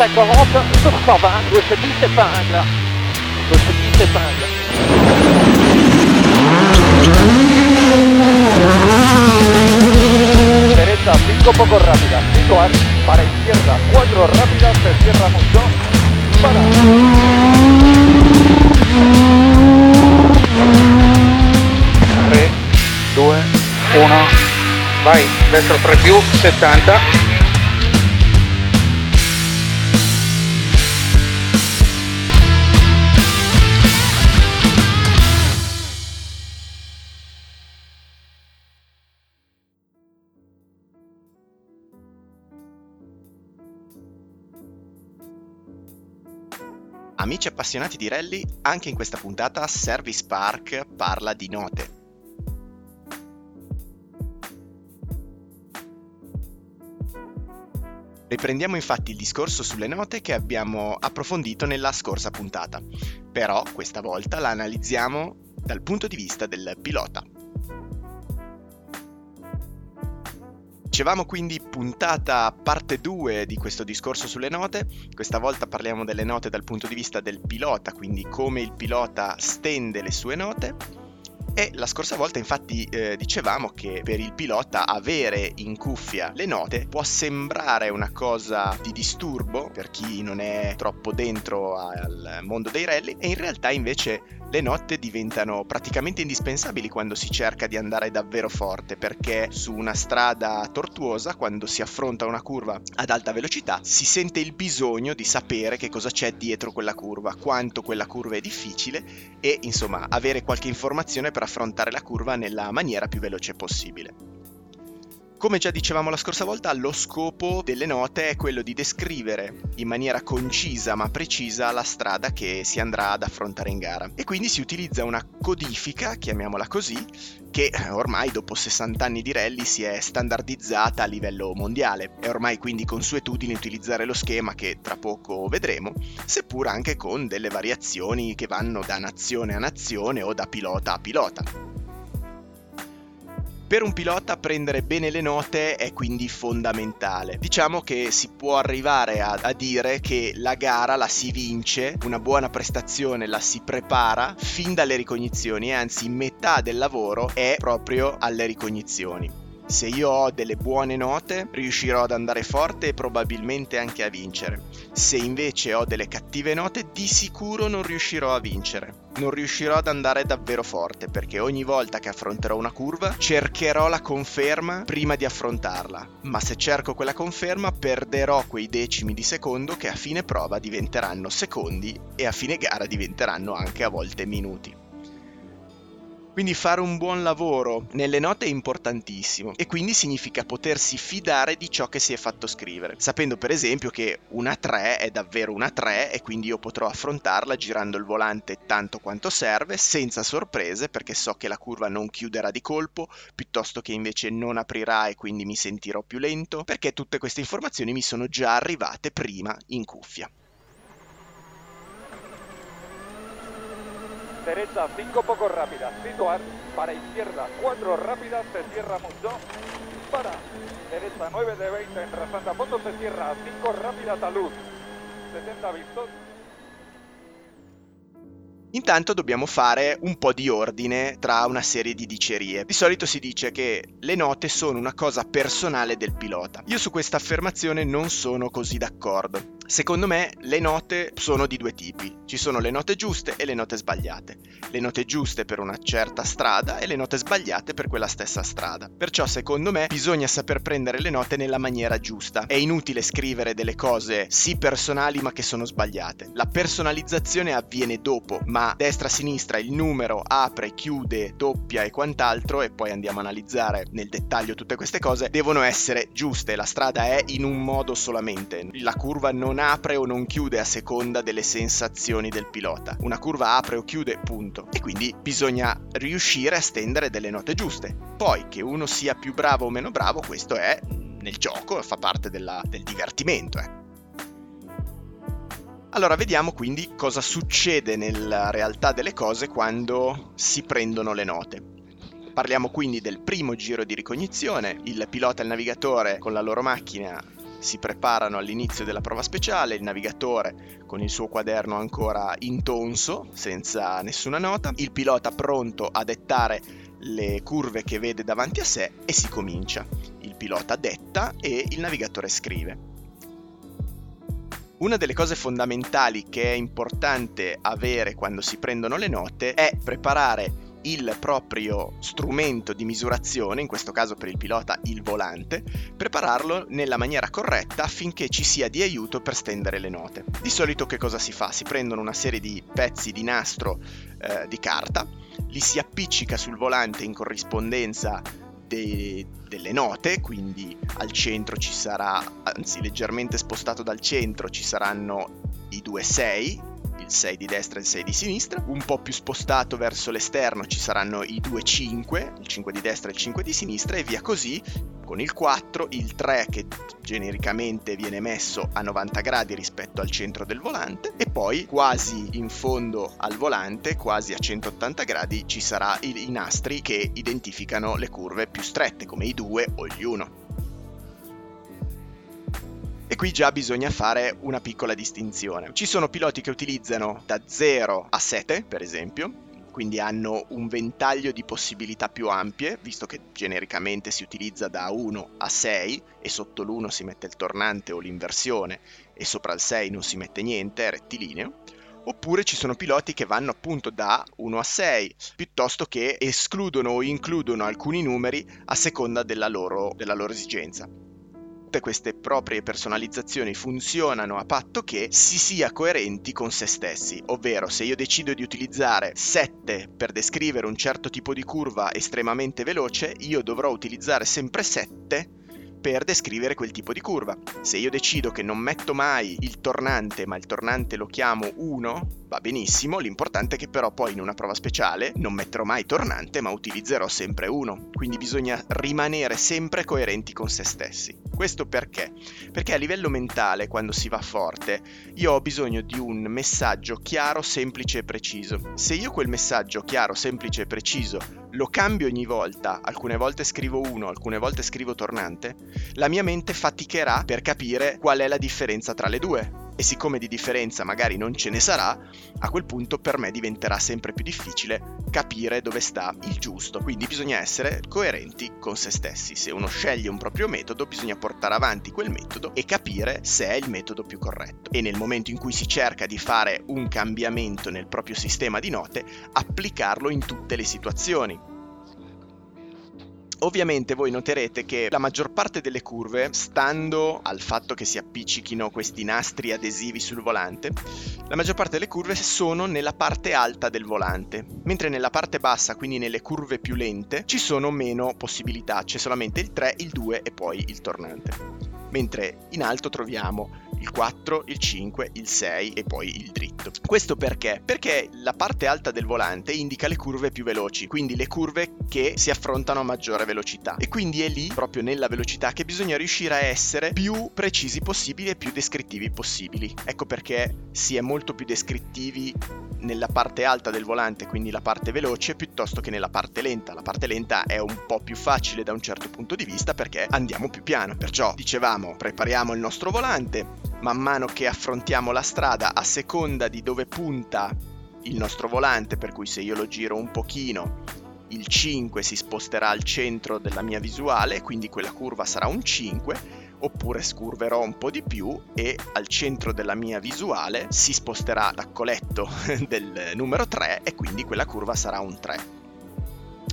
240 sur 120, gauche 10 épingle. Gauche 10 épingle. Derecha 5 poco rápida, situar, para izquierda 4 rápida, se cierra mucho, para. 3, 2, 1, vai, destro 3 più, 70, Amici appassionati di rally, anche in questa puntata Service Park parla di note. Riprendiamo infatti il discorso sulle note che abbiamo approfondito nella scorsa puntata, però questa volta la analizziamo dal punto di vista del pilota. Dicevamo quindi puntata parte 2 di questo discorso sulle note, questa volta parliamo delle note dal punto di vista del pilota, quindi come il pilota stende le sue note e la scorsa volta infatti eh, dicevamo che per il pilota avere in cuffia le note può sembrare una cosa di disturbo per chi non è troppo dentro al mondo dei rally e in realtà invece le note diventano praticamente indispensabili quando si cerca di andare davvero forte perché su una strada tortuosa quando si affronta una curva ad alta velocità si sente il bisogno di sapere che cosa c'è dietro quella curva, quanto quella curva è difficile e insomma avere qualche informazione per affrontare la curva nella maniera più veloce possibile. Come già dicevamo la scorsa volta, lo scopo delle note è quello di descrivere in maniera concisa ma precisa la strada che si andrà ad affrontare in gara. E quindi si utilizza una codifica, chiamiamola così, che ormai dopo 60 anni di rally si è standardizzata a livello mondiale. È ormai quindi consuetudine utilizzare lo schema che tra poco vedremo, seppur anche con delle variazioni che vanno da nazione a nazione o da pilota a pilota. Per un pilota prendere bene le note è quindi fondamentale. Diciamo che si può arrivare a, a, dire che la gara la si vince, una buona prestazione la si prepara fin dalle ricognizioni, anzi metà del lavoro è proprio alle ricognizioni. Se io ho delle buone note, riuscirò ad andare forte e probabilmente anche a vincere. Se invece ho delle cattive note, di sicuro non riuscirò a vincere. Non riuscirò ad andare davvero forte perché ogni volta che affronterò una curva cercherò la conferma prima di affrontarla. Ma se cerco quella conferma perderò quei decimi di secondo che a fine prova diventeranno secondi e a fine gara diventeranno anche a volte minuti. Quindi fare un buon lavoro nelle note è importantissimo e quindi significa potersi fidare di ciò che si è fatto scrivere, sapendo per esempio che una 3 è davvero una 3 e quindi io potrò affrontarla girando il volante tanto quanto serve, senza sorprese perché so che la curva non chiuderà di colpo, piuttosto che invece non aprirà e quindi mi sentirò più lento, perché tutte queste informazioni mi sono già arrivate prima in cuffia. Derecha 5 poco rápida, situar, para izquierda 4 rápida, se cierra mucho, para. Derecha 9 de 20 en rasante a fondo se cierra, 5 rápida talud, 70 vistos. Intanto dobbiamo fare un po' di ordine tra una serie di dicerie. Di solito si dice che le note sono una cosa personale del pilota. Io su questa affermazione non sono così d'accordo. Secondo me le note sono di due tipi. Ci sono le note giuste e le note sbagliate. Le note giuste per una certa strada e le note sbagliate per quella stessa strada. Perciò secondo me bisogna saper prendere le note nella maniera giusta. È inutile scrivere delle cose sì personali ma che sono sbagliate. La personalizzazione avviene dopo, ma destra-sinistra il numero apre, chiude, doppia e quant'altro e poi andiamo a analizzare nel dettaglio tutte queste cose, devono essere giuste. La strada è in un modo solamente. La curva non apre o non chiude a seconda delle sensazioni del pilota. Una curva apre o chiude, punto. E quindi bisogna riuscire a stendere delle note giuste. Poi che uno sia più bravo o meno bravo, questo è nel gioco, fa parte della, del divertimento. Eh. Allora vediamo quindi cosa succede nella realtà delle cose quando si prendono le note. Parliamo quindi del primo giro di ricognizione, il pilota e il navigatore con la loro macchina si preparano all'inizio della prova speciale, il navigatore con il suo quaderno ancora intonso, senza nessuna nota, il pilota pronto a dettare le curve che vede davanti a sé e si comincia. Il pilota detta e il navigatore scrive. Una delle cose fondamentali che è importante avere quando si prendono le note è preparare il proprio strumento di misurazione, in questo caso per il pilota il volante, prepararlo nella maniera corretta affinché ci sia di aiuto per stendere le note. Di solito che cosa si fa? Si prendono una serie di pezzi di nastro eh, di carta, li si appiccica sul volante in corrispondenza de- delle note, quindi al centro ci sarà, anzi leggermente spostato dal centro ci saranno i due 6 il 6 di destra e il 6 di sinistra, un po' più spostato verso l'esterno ci saranno i due 5, il 5 di destra e il 5 di sinistra e via così con il 4, il 3 che genericamente viene messo a 90 gradi rispetto al centro del volante e poi quasi in fondo al volante, quasi a 180 gradi, ci saranno i nastri che identificano le curve più strette come i 2 o gli 1. E qui già bisogna fare una piccola distinzione. Ci sono piloti che utilizzano da 0 a 7, per esempio, quindi hanno un ventaglio di possibilità più ampie, visto che genericamente si utilizza da 1 a 6 e sotto l'1 si mette il tornante o l'inversione e sopra il 6 non si mette niente, è rettilineo. Oppure ci sono piloti che vanno appunto da 1 a 6, piuttosto che escludono o includono alcuni numeri a seconda della loro, della loro esigenza tutte queste proprie personalizzazioni funzionano a patto che si sia coerenti con se stessi, ovvero se io decido di utilizzare 7 per descrivere un certo tipo di curva estremamente veloce, io dovrò utilizzare sempre 7 per descrivere quel tipo di curva. Se io decido che non metto mai il tornante, ma il tornante lo chiamo 1, va benissimo, l'importante è che però poi in una prova speciale non metterò mai tornante, ma utilizzerò sempre 1. Quindi bisogna rimanere sempre coerenti con se stessi. Questo perché? Perché a livello mentale, quando si va forte, io ho bisogno di un messaggio chiaro, semplice e preciso. Se io quel messaggio chiaro, semplice e preciso lo cambio ogni volta, alcune volte scrivo 1, alcune volte scrivo tornante, la mia mente faticherà per capire qual è la differenza tra le due e siccome di differenza magari non ce ne sarà, a quel punto per me diventerà sempre più difficile capire dove sta il giusto. Quindi bisogna essere coerenti con se stessi. Se uno sceglie un proprio metodo, bisogna portare avanti quel metodo e capire se è il metodo più corretto. E nel momento in cui si cerca di fare un cambiamento nel proprio sistema di note, applicarlo in tutte le situazioni Ovviamente voi noterete che la maggior parte delle curve, stando al fatto che si appiccichino questi nastri adesivi sul volante, la maggior parte delle curve sono nella parte alta del volante, mentre nella parte bassa, quindi nelle curve più lente, ci sono meno possibilità, c'è solamente il 3, il 2 e poi il tornante. Mentre in alto troviamo il 4, il 5, il 6 e poi il dritto. Questo perché? Perché la parte alta del volante indica le curve più veloci, quindi le curve che si affrontano a maggiore velocità. E quindi è lì, proprio nella velocità, che bisogna riuscire a essere più precisi possibili e più descrittivi possibili. Ecco perché si è molto più descrittivi nella parte alta del volante, quindi la parte veloce, piuttosto che nella parte lenta. La parte lenta è un po' più facile da un certo punto di vista perché andiamo più piano. Perciò dicevamo, prepariamo il nostro volante, man mano che affrontiamo la strada a seconda di dove punta il nostro volante, per cui se io lo giro un pochino, il 5 si sposterà al centro della mia visuale, quindi quella curva sarà un 5, oppure scurverò un po' di più e al centro della mia visuale si sposterà l'accoletto del numero 3 e quindi quella curva sarà un 3.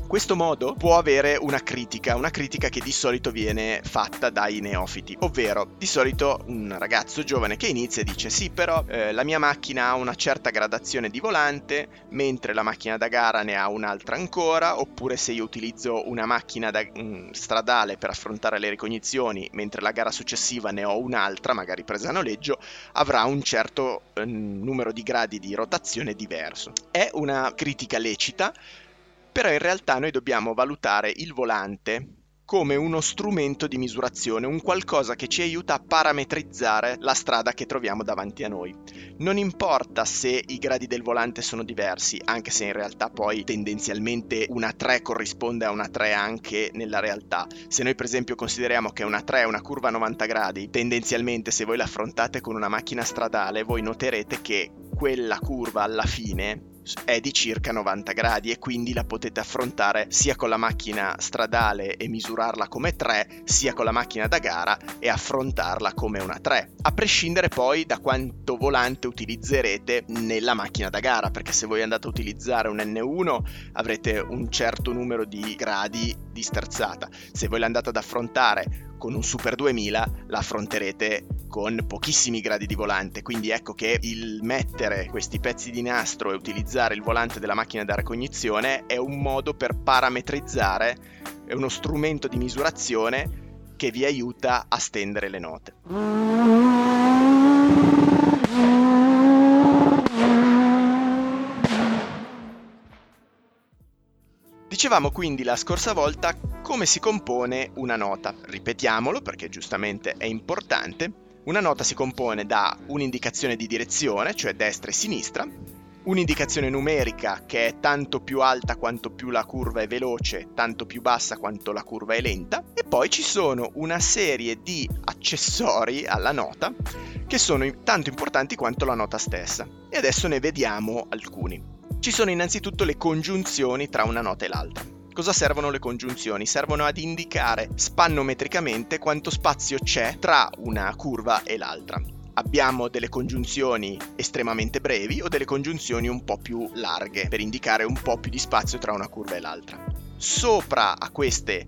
Questo modo può avere una critica, una critica che di solito viene fatta dai neofiti, ovvero di solito un ragazzo giovane che inizia e dice sì però eh, la mia macchina ha una certa gradazione di volante, mentre la macchina da gara ne ha un'altra ancora, oppure se io utilizzo una macchina da, um, stradale per affrontare le ricognizioni, mentre la gara successiva ne ho un'altra, magari presa a noleggio, avrà un certo eh, numero di gradi di rotazione diverso. È una critica lecita, però in realtà noi dobbiamo valutare il volante come uno strumento di misurazione, un qualcosa che ci aiuta a parametrizzare la strada che troviamo davanti a noi. Non importa se i gradi del volante sono diversi, anche se in realtà poi tendenzialmente una 3 corrisponde a una 3 anche nella realtà. Se noi per esempio consideriamo che una 3 è una curva a 90 gradi, tendenzialmente se voi l'affrontate con una macchina stradale, voi noterete che quella curva alla fine è di circa 90 gradi e quindi la potete affrontare sia con la macchina stradale e misurarla come 3, sia con la macchina da gara e affrontarla come una 3, a prescindere poi da quanto volante utilizzerete nella macchina da gara, perché se voi andate a utilizzare un N1 avrete un certo numero di gradi di sterzata, se voi l'andate ad affrontare con un Super 2000 la affronterete con pochissimi gradi di volante, quindi ecco che il mettere questi pezzi di nastro e utilizzare il volante della macchina da ricognizione è un modo per parametrizzare, è uno strumento di misurazione che vi aiuta a stendere le note. Dicevamo quindi la scorsa volta come si compone una nota. Ripetiamolo perché giustamente è importante. Una nota si compone da un'indicazione di direzione, cioè destra e sinistra, un'indicazione numerica che è tanto più alta quanto più la curva è veloce, tanto più bassa quanto la curva è lenta, e poi ci sono una serie di accessori alla nota che sono tanto importanti quanto la nota stessa. E adesso ne vediamo alcuni. Ci sono innanzitutto le congiunzioni tra una nota e l'altra. Cosa servono le congiunzioni? Servono ad indicare spannometricamente quanto spazio c'è tra una curva e l'altra. Abbiamo delle congiunzioni estremamente brevi o delle congiunzioni un po' più larghe per indicare un po' più di spazio tra una curva e l'altra. Sopra a queste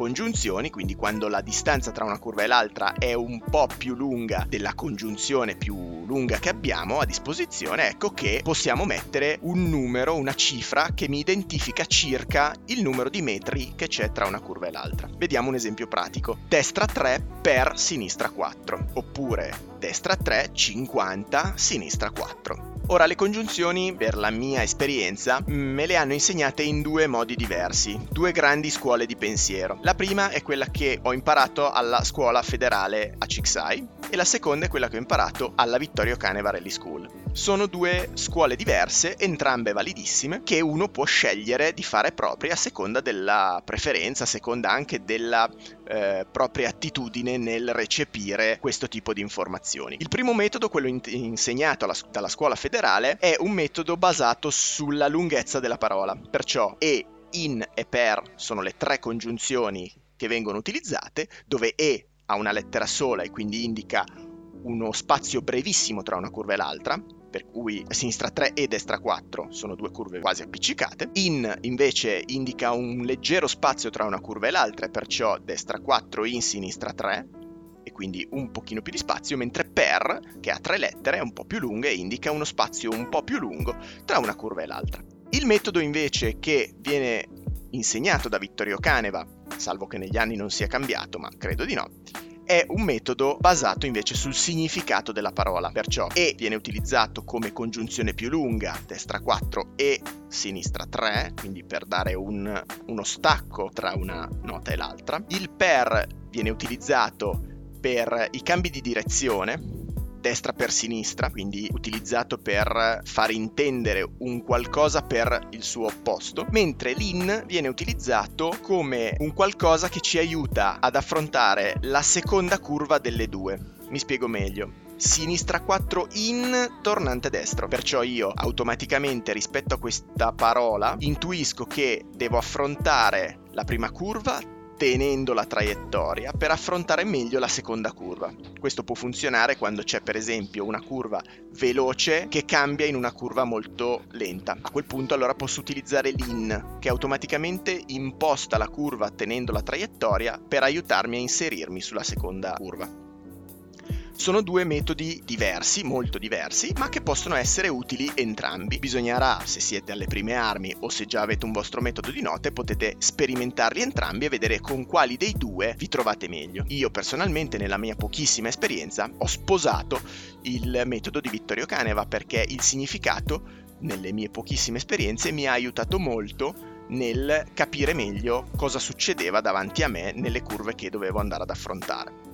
congiunzioni, quindi quando la distanza tra una curva e l'altra è un po' più lunga della congiunzione più lunga che abbiamo a disposizione, ecco che possiamo mettere un numero, una cifra che mi identifica circa il numero di metri che c'è tra una curva e l'altra. Vediamo un esempio pratico. Destra 3 per sinistra 4, oppure destra 3 50, sinistra 4. Ora, le congiunzioni, per la mia esperienza, me le hanno insegnate in due modi diversi, due grandi scuole di pensiero. La prima è quella che ho imparato alla scuola federale a Cixai e la seconda è quella che ho imparato alla Vittorio Caneva Rally School. Sono due scuole diverse, entrambe validissime, che uno può scegliere di fare proprie a seconda della preferenza, a seconda anche della eh, propria attitudine nel recepire questo tipo di informazioni. Il primo metodo, quello in- insegnato alla, dalla scuola federale, è un metodo basato sulla lunghezza della parola, perciò e, in e per sono le tre congiunzioni che vengono utilizzate, dove e ha una lettera sola e quindi indica uno spazio brevissimo tra una curva e l'altra, per cui sinistra 3 e destra 4 sono due curve quasi appiccicate. In invece indica un leggero spazio tra una curva e l'altra, perciò destra 4 in sinistra 3 e quindi un pochino più di spazio, mentre per, che ha tre lettere, è un po' più lunga e indica uno spazio un po' più lungo tra una curva e l'altra. Il metodo invece che viene insegnato da Vittorio Caneva, salvo che negli anni non sia cambiato, ma credo di no, è un metodo basato invece sul significato della parola, perciò e viene utilizzato come congiunzione più lunga, destra 4 e sinistra 3, quindi per dare un, uno stacco tra una nota e l'altra. Il per viene utilizzato per i cambi di direzione, destra per sinistra, quindi utilizzato per far intendere un qualcosa per il suo opposto, mentre l'in viene utilizzato come un qualcosa che ci aiuta ad affrontare la seconda curva delle due. Mi spiego meglio sinistra 4 in tornante destro. Perciò io automaticamente rispetto a questa parola intuisco che devo affrontare la prima curva tenendo la traiettoria per affrontare meglio la seconda curva. Questo può funzionare quando c'è per esempio una curva veloce che cambia in una curva molto lenta. A quel punto allora posso utilizzare l'in che automaticamente imposta la curva tenendo la traiettoria per aiutarmi a inserirmi sulla seconda curva. Sono due metodi diversi, molto diversi, ma che possono essere utili entrambi. Bisognerà, se siete alle prime armi o se già avete un vostro metodo di note, potete sperimentarli entrambi e vedere con quali dei due vi trovate meglio. Io personalmente, nella mia pochissima esperienza, ho sposato il metodo di Vittorio Caneva perché il significato, nelle mie pochissime esperienze, mi ha aiutato molto nel capire meglio cosa succedeva davanti a me nelle curve che dovevo andare ad affrontare.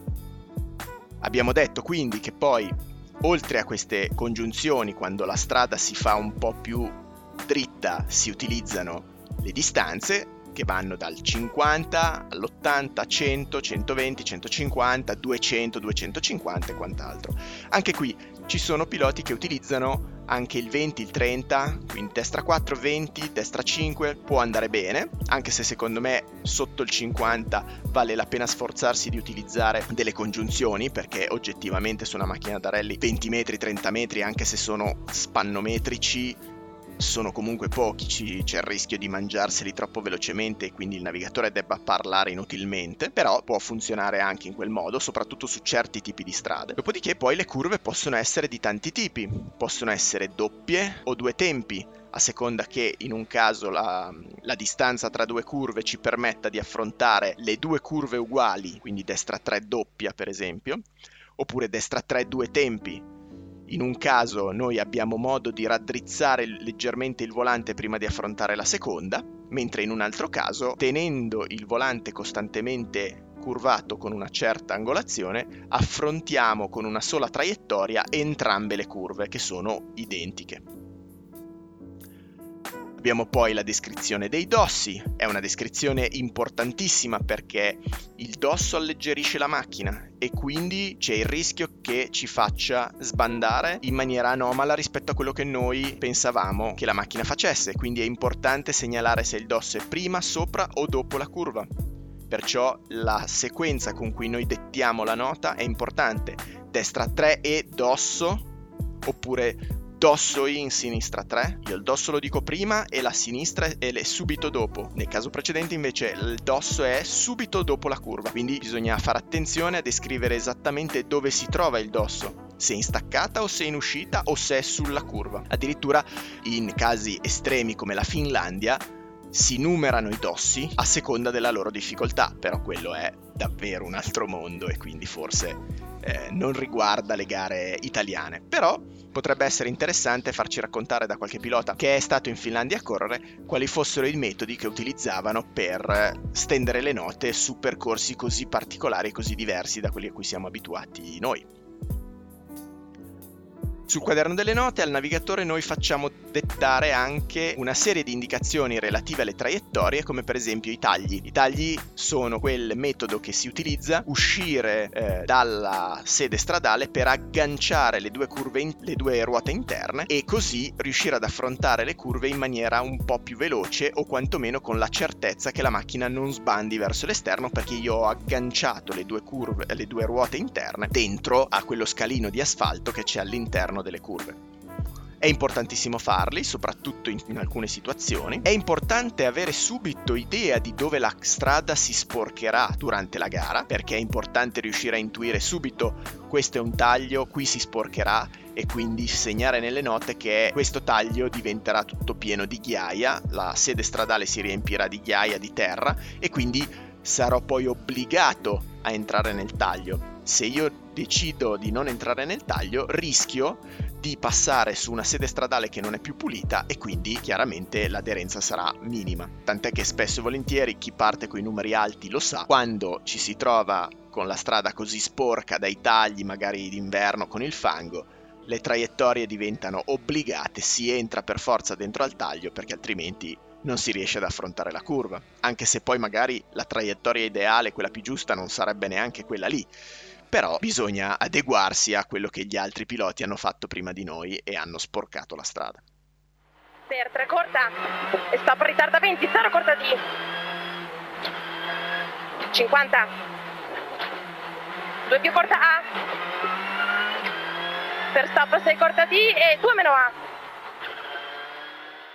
Abbiamo detto quindi che poi, oltre a queste congiunzioni, quando la strada si fa un po' più dritta, si utilizzano le distanze che vanno dal 50 all'80, 100, 120, 150, 200, 250 e quant'altro. Anche qui ci sono piloti che utilizzano anche il 20, il 30, quindi destra 4, 20, destra 5 può andare bene, anche se secondo me sotto il 50 vale la pena sforzarsi di utilizzare delle congiunzioni perché oggettivamente su una macchina da rally 20 metri, 30 metri, anche se sono spannometrici, sono comunque pochi, c'è il rischio di mangiarseli troppo velocemente e quindi il navigatore debba parlare inutilmente, però può funzionare anche in quel modo, soprattutto su certi tipi di strade. Dopodiché poi le curve possono essere di tanti tipi, possono essere doppie o due tempi, a seconda che in un caso la, la, distanza tra due curve ci permetta di affrontare le due curve uguali, quindi destra 3 doppia per esempio, oppure destra 3 due tempi, in un caso noi abbiamo modo di raddrizzare leggermente il volante prima di affrontare la seconda, mentre in un altro caso, tenendo il volante costantemente curvato con una certa angolazione, affrontiamo con una sola traiettoria entrambe le curve che sono identiche. Abbiamo poi la descrizione dei dossi, è una descrizione importantissima perché il dosso alleggerisce la macchina e quindi c'è il rischio che ci faccia sbandare in maniera anomala rispetto a quello che noi pensavamo che la macchina facesse, quindi è importante segnalare se il dosso è prima, sopra o dopo la curva. Perciò la sequenza con cui noi dettiamo la nota è importante. Destra 3 e dosso, oppure dosso in sinistra 3, io il dosso lo dico prima e la sinistra è subito dopo. Nel caso precedente invece il dosso è subito dopo la curva, quindi bisogna fare attenzione a descrivere esattamente dove si trova il dosso se in staccata o se in uscita o se è sulla curva. Addirittura in casi estremi come la Finlandia si numerano i dossi a seconda della loro difficoltà, però quello è davvero un altro mondo e quindi forse eh, non riguarda le gare italiane. Però potrebbe essere interessante farci raccontare da qualche pilota che è stato in Finlandia a correre quali fossero i metodi che utilizzavano per stendere le note su percorsi così particolari e così diversi da quelli a cui siamo abituati noi. Sul quaderno delle note al navigatore noi facciamo dettare anche una serie di indicazioni relative alle traiettorie come per esempio i tagli. I tagli sono quel metodo che si utilizza uscire eh, dalla sede stradale per agganciare le due, curve in- le due ruote interne e così riuscire ad affrontare le curve in maniera un po' più veloce o quantomeno con la certezza che la macchina non sbandi verso l'esterno perché io ho agganciato le due, curve, le due ruote interne dentro a quello scalino di asfalto che c'è all'interno all'interno delle curve. È importantissimo farli, soprattutto in, in, alcune situazioni. È importante avere subito idea di dove la strada si sporcherà durante la gara, perché è importante riuscire a intuire subito questo è un taglio, qui si sporcherà e quindi segnare nelle note che questo taglio diventerà tutto pieno di ghiaia, la sede stradale si riempirà di ghiaia di terra e quindi sarò poi obbligato a entrare nel taglio. Se io decido di non entrare nel taglio, rischio di passare su una sede stradale che non è più pulita e quindi chiaramente l'aderenza sarà minima. Tant'è che spesso e volentieri chi parte con i numeri alti lo sa, quando ci si trova con la strada così sporca dai tagli, magari d'inverno con il fango, le traiettorie diventano obbligate, si entra per forza dentro al taglio perché altrimenti non si riesce ad affrontare la curva, anche se poi magari la traiettoria ideale, quella più giusta, non sarebbe neanche quella lì però bisogna adeguarsi a quello che gli altri piloti hanno fatto prima di noi e hanno sporcato la strada. Per 3 corta, e stop ritarda 20, 0 corta D. 50. 2 più corta A. Per stop 6 corta D e 2 meno A.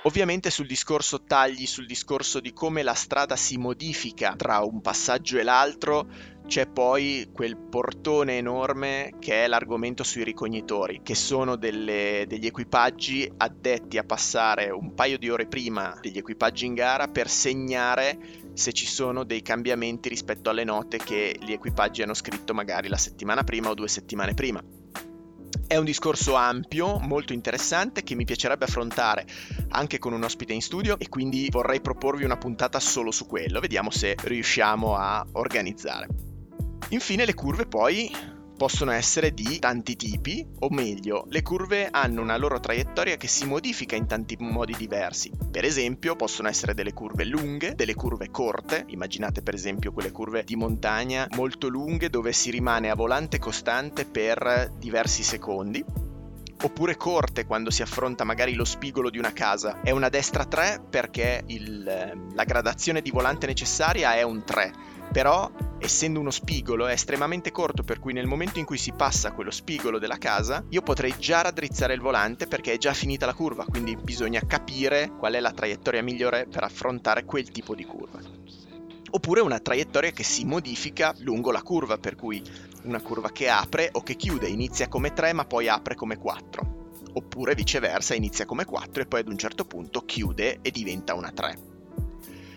Ovviamente sul discorso tagli, sul discorso di come la strada si modifica tra un passaggio e l'altro, c'è poi quel portone enorme che è l'argomento sui ricognitori, che sono delle, degli equipaggi addetti a passare un paio di ore prima degli equipaggi in gara per segnare se ci sono dei cambiamenti rispetto alle note che gli equipaggi hanno scritto magari la settimana prima o due settimane prima. È un discorso ampio, molto interessante, che mi piacerebbe affrontare anche con un ospite in studio e quindi vorrei proporvi una puntata solo su quello. Vediamo se riusciamo a organizzare. Infine le curve poi possono essere di tanti tipi, o meglio, le curve hanno una loro traiettoria che si modifica in tanti modi diversi. Per esempio, possono essere delle curve lunghe, delle curve corte, immaginate per esempio quelle curve di montagna molto lunghe dove si rimane a volante costante per diversi secondi, oppure corte quando si affronta magari lo spigolo di una casa. È una destra 3 perché il, la gradazione di volante necessaria è un 3 però essendo uno spigolo è estremamente corto per cui nel momento in cui si passa quello spigolo della casa io potrei già raddrizzare il volante perché è già finita la curva quindi bisogna capire qual è la traiettoria migliore per affrontare quel tipo di curva. Oppure una traiettoria che si modifica lungo la curva per cui una curva che apre o che chiude inizia come 3 ma poi apre come 4 oppure viceversa inizia come 4 e poi ad un certo punto chiude e diventa una 3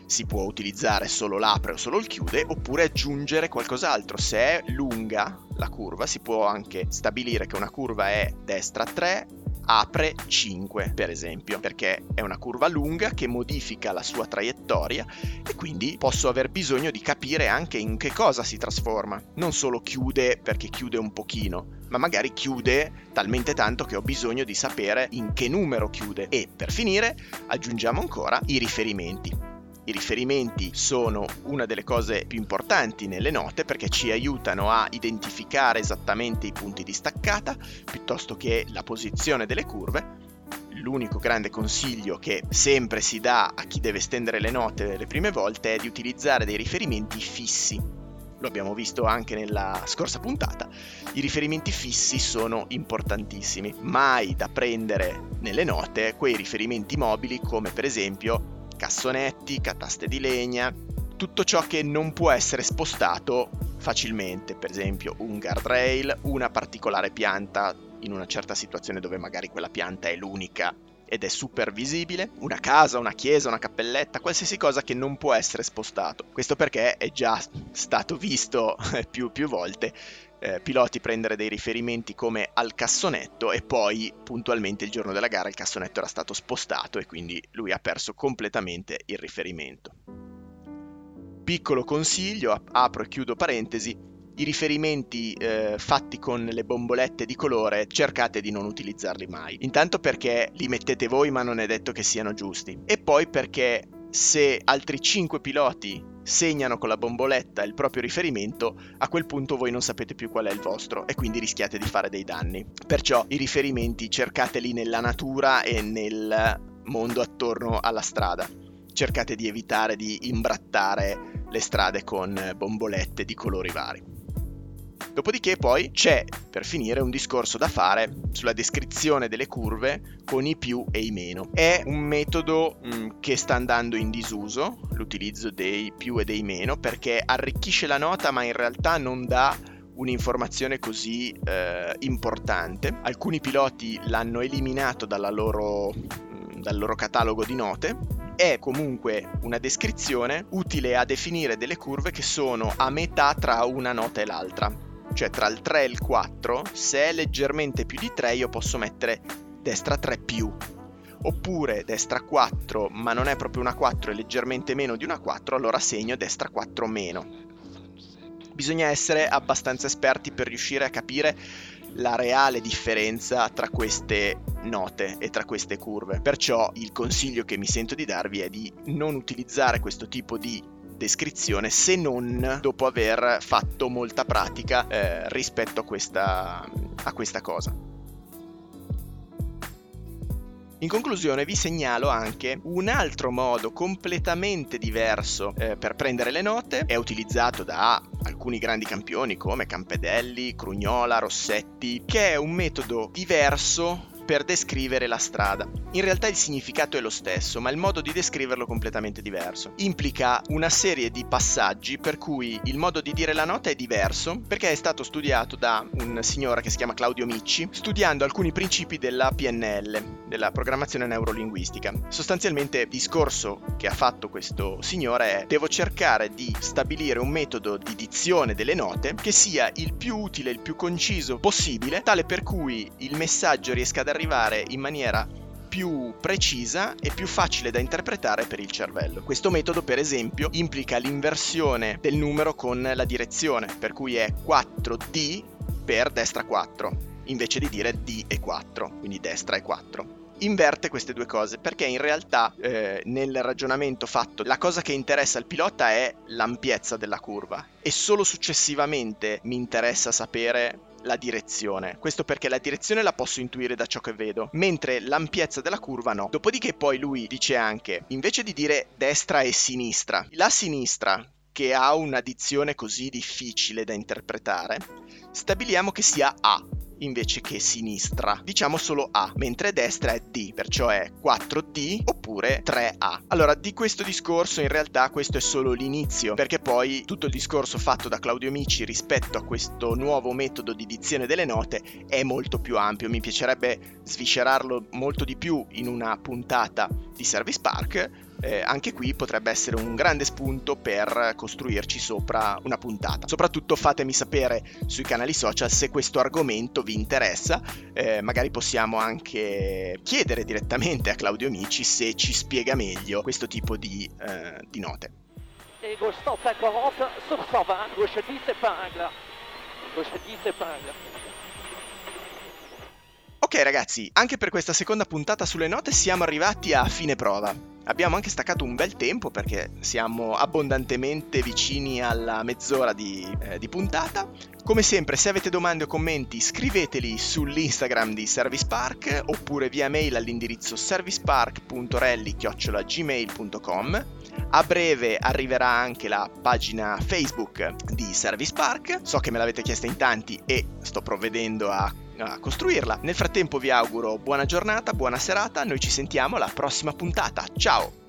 si può utilizzare solo l'apre o solo il chiude oppure aggiungere qualcos'altro. Se è lunga la curva si può anche stabilire che una curva è destra 3, apre 5 per esempio perché è una curva lunga che modifica la sua traiettoria e quindi posso aver bisogno di capire anche in che cosa si trasforma. Non solo chiude perché chiude un pochino ma magari chiude talmente tanto che ho bisogno di sapere in che numero chiude. E per finire aggiungiamo ancora i riferimenti i riferimenti sono una delle cose più importanti nelle note perché ci aiutano a identificare esattamente i punti di staccata piuttosto che la posizione delle curve. L'unico grande consiglio che sempre si dà a chi deve stendere le note le prime volte è di utilizzare dei riferimenti fissi. Lo abbiamo visto anche nella scorsa puntata. I riferimenti fissi sono importantissimi. Mai da prendere nelle note quei riferimenti mobili come per esempio cassonetti, cataste di legna, tutto ciò che non può essere spostato facilmente, per esempio un guardrail, una particolare pianta in una certa situazione dove magari quella pianta è l'unica ed è super visibile, una casa, una chiesa, una cappelletta, qualsiasi cosa che non può essere spostato. Questo perché è già stato visto più, più volte eh, piloti prendere dei riferimenti come al cassonetto e poi puntualmente il giorno della gara il cassonetto era stato spostato e quindi lui ha perso completamente il riferimento. Piccolo consiglio, apro e chiudo parentesi, i riferimenti eh, fatti con le bombolette di colore cercate di non utilizzarli mai. Intanto perché li mettete voi ma non è detto che siano giusti e poi perché se altri 5 piloti segnano con la bomboletta il proprio riferimento, a quel punto voi non sapete più qual è il vostro e quindi rischiate di fare dei danni. Perciò i riferimenti cercateli nella natura e nel mondo attorno alla strada. Cercate di evitare di imbrattare le strade con bombolette di colori vari. Dopodiché poi c'è, per finire, un discorso da fare sulla descrizione delle curve con i più e i meno. È un metodo mh, mm, che sta andando in disuso, l'utilizzo dei più e dei meno, perché arricchisce la nota ma in realtà non dà un'informazione così eh, importante. Alcuni piloti l'hanno eliminato loro, mm, dal loro catalogo di note è comunque una descrizione utile a definire delle curve che sono a metà tra una nota e l'altra cioè tra il 3 e il 4, se è leggermente più di 3 io posso mettere destra 3 più. Oppure destra 4, ma non è proprio una 4, è leggermente meno di una 4, allora segno destra 4 meno. Bisogna essere abbastanza esperti per riuscire a capire la reale differenza tra queste note e tra queste curve. Perciò il consiglio che mi sento di darvi è di non utilizzare questo tipo di descrizione se non dopo aver fatto molta pratica eh, rispetto a questa, a questa cosa. In conclusione vi segnalo anche un altro modo completamente diverso eh, per prendere le note, è utilizzato da alcuni grandi campioni come Campedelli, Crugnola, Rossetti, che è un metodo diverso per descrivere la strada. In realtà il significato è lo stesso, ma il modo di descriverlo è completamente diverso. Implica una serie di passaggi per cui il modo di dire la nota è diverso perché è stato studiato da un signore che si chiama Claudio Micci, studiando alcuni principi della PNL, della programmazione neurolinguistica. Sostanzialmente il discorso che ha fatto questo signore è devo cercare di stabilire un metodo di dizione delle note che sia il più utile, il più conciso possibile, tale per cui il messaggio riesca ad arrivare in maniera più precisa e più facile da interpretare per il cervello. Questo metodo, per esempio, implica l'inversione del numero con la direzione, per cui è 4D per destra 4, invece di dire D e 4, quindi destra e 4 inverte queste due cose perché in realtà eh, nel ragionamento fatto la cosa che interessa al pilota è l'ampiezza della curva e solo successivamente mi interessa sapere la direzione. Questo perché la direzione la posso intuire da ciò che vedo, mentre l'ampiezza della curva no. Dopodiché poi lui dice anche, invece di dire destra e sinistra, la sinistra che ha una dizione così difficile da interpretare, stabiliamo che sia A invece che sinistra. Diciamo solo A, mentre destra è D, perciò è 4D oppure 3A. Allora, di questo discorso in realtà questo è solo l'inizio, perché poi tutto il discorso fatto da Claudio Mici rispetto a questo nuovo metodo di dizione delle note è molto più ampio. Mi piacerebbe sviscerarlo molto di più in una puntata di Service Park, eh, anche qui potrebbe essere un grande spunto per costruirci sopra una puntata. Soprattutto fatemi sapere sui canali social se questo argomento vi interessa, eh, magari possiamo anche chiedere direttamente a Claudio Amici se ci spiega meglio questo tipo di, eh, di note. Et gauche 140 sur 120, gauche 10 épingle. Gauche 10 épingle. Ok ragazzi, anche per questa seconda puntata sulle note siamo arrivati a fine prova. Abbiamo anche staccato un bel tempo perché siamo abbondantemente vicini alla mezz'ora di, eh, di, puntata. Come sempre, se avete domande o commenti, scriveteli sull'Instagram di Service Park oppure via mail all'indirizzo servicepark.relli.gmail.com. A breve arriverà anche la pagina Facebook di Service Park. So che me l'avete chiesta in tanti e sto provvedendo a a costruirla. Nel frattempo vi auguro buona giornata, buona serata, noi ci sentiamo alla prossima puntata. Ciao!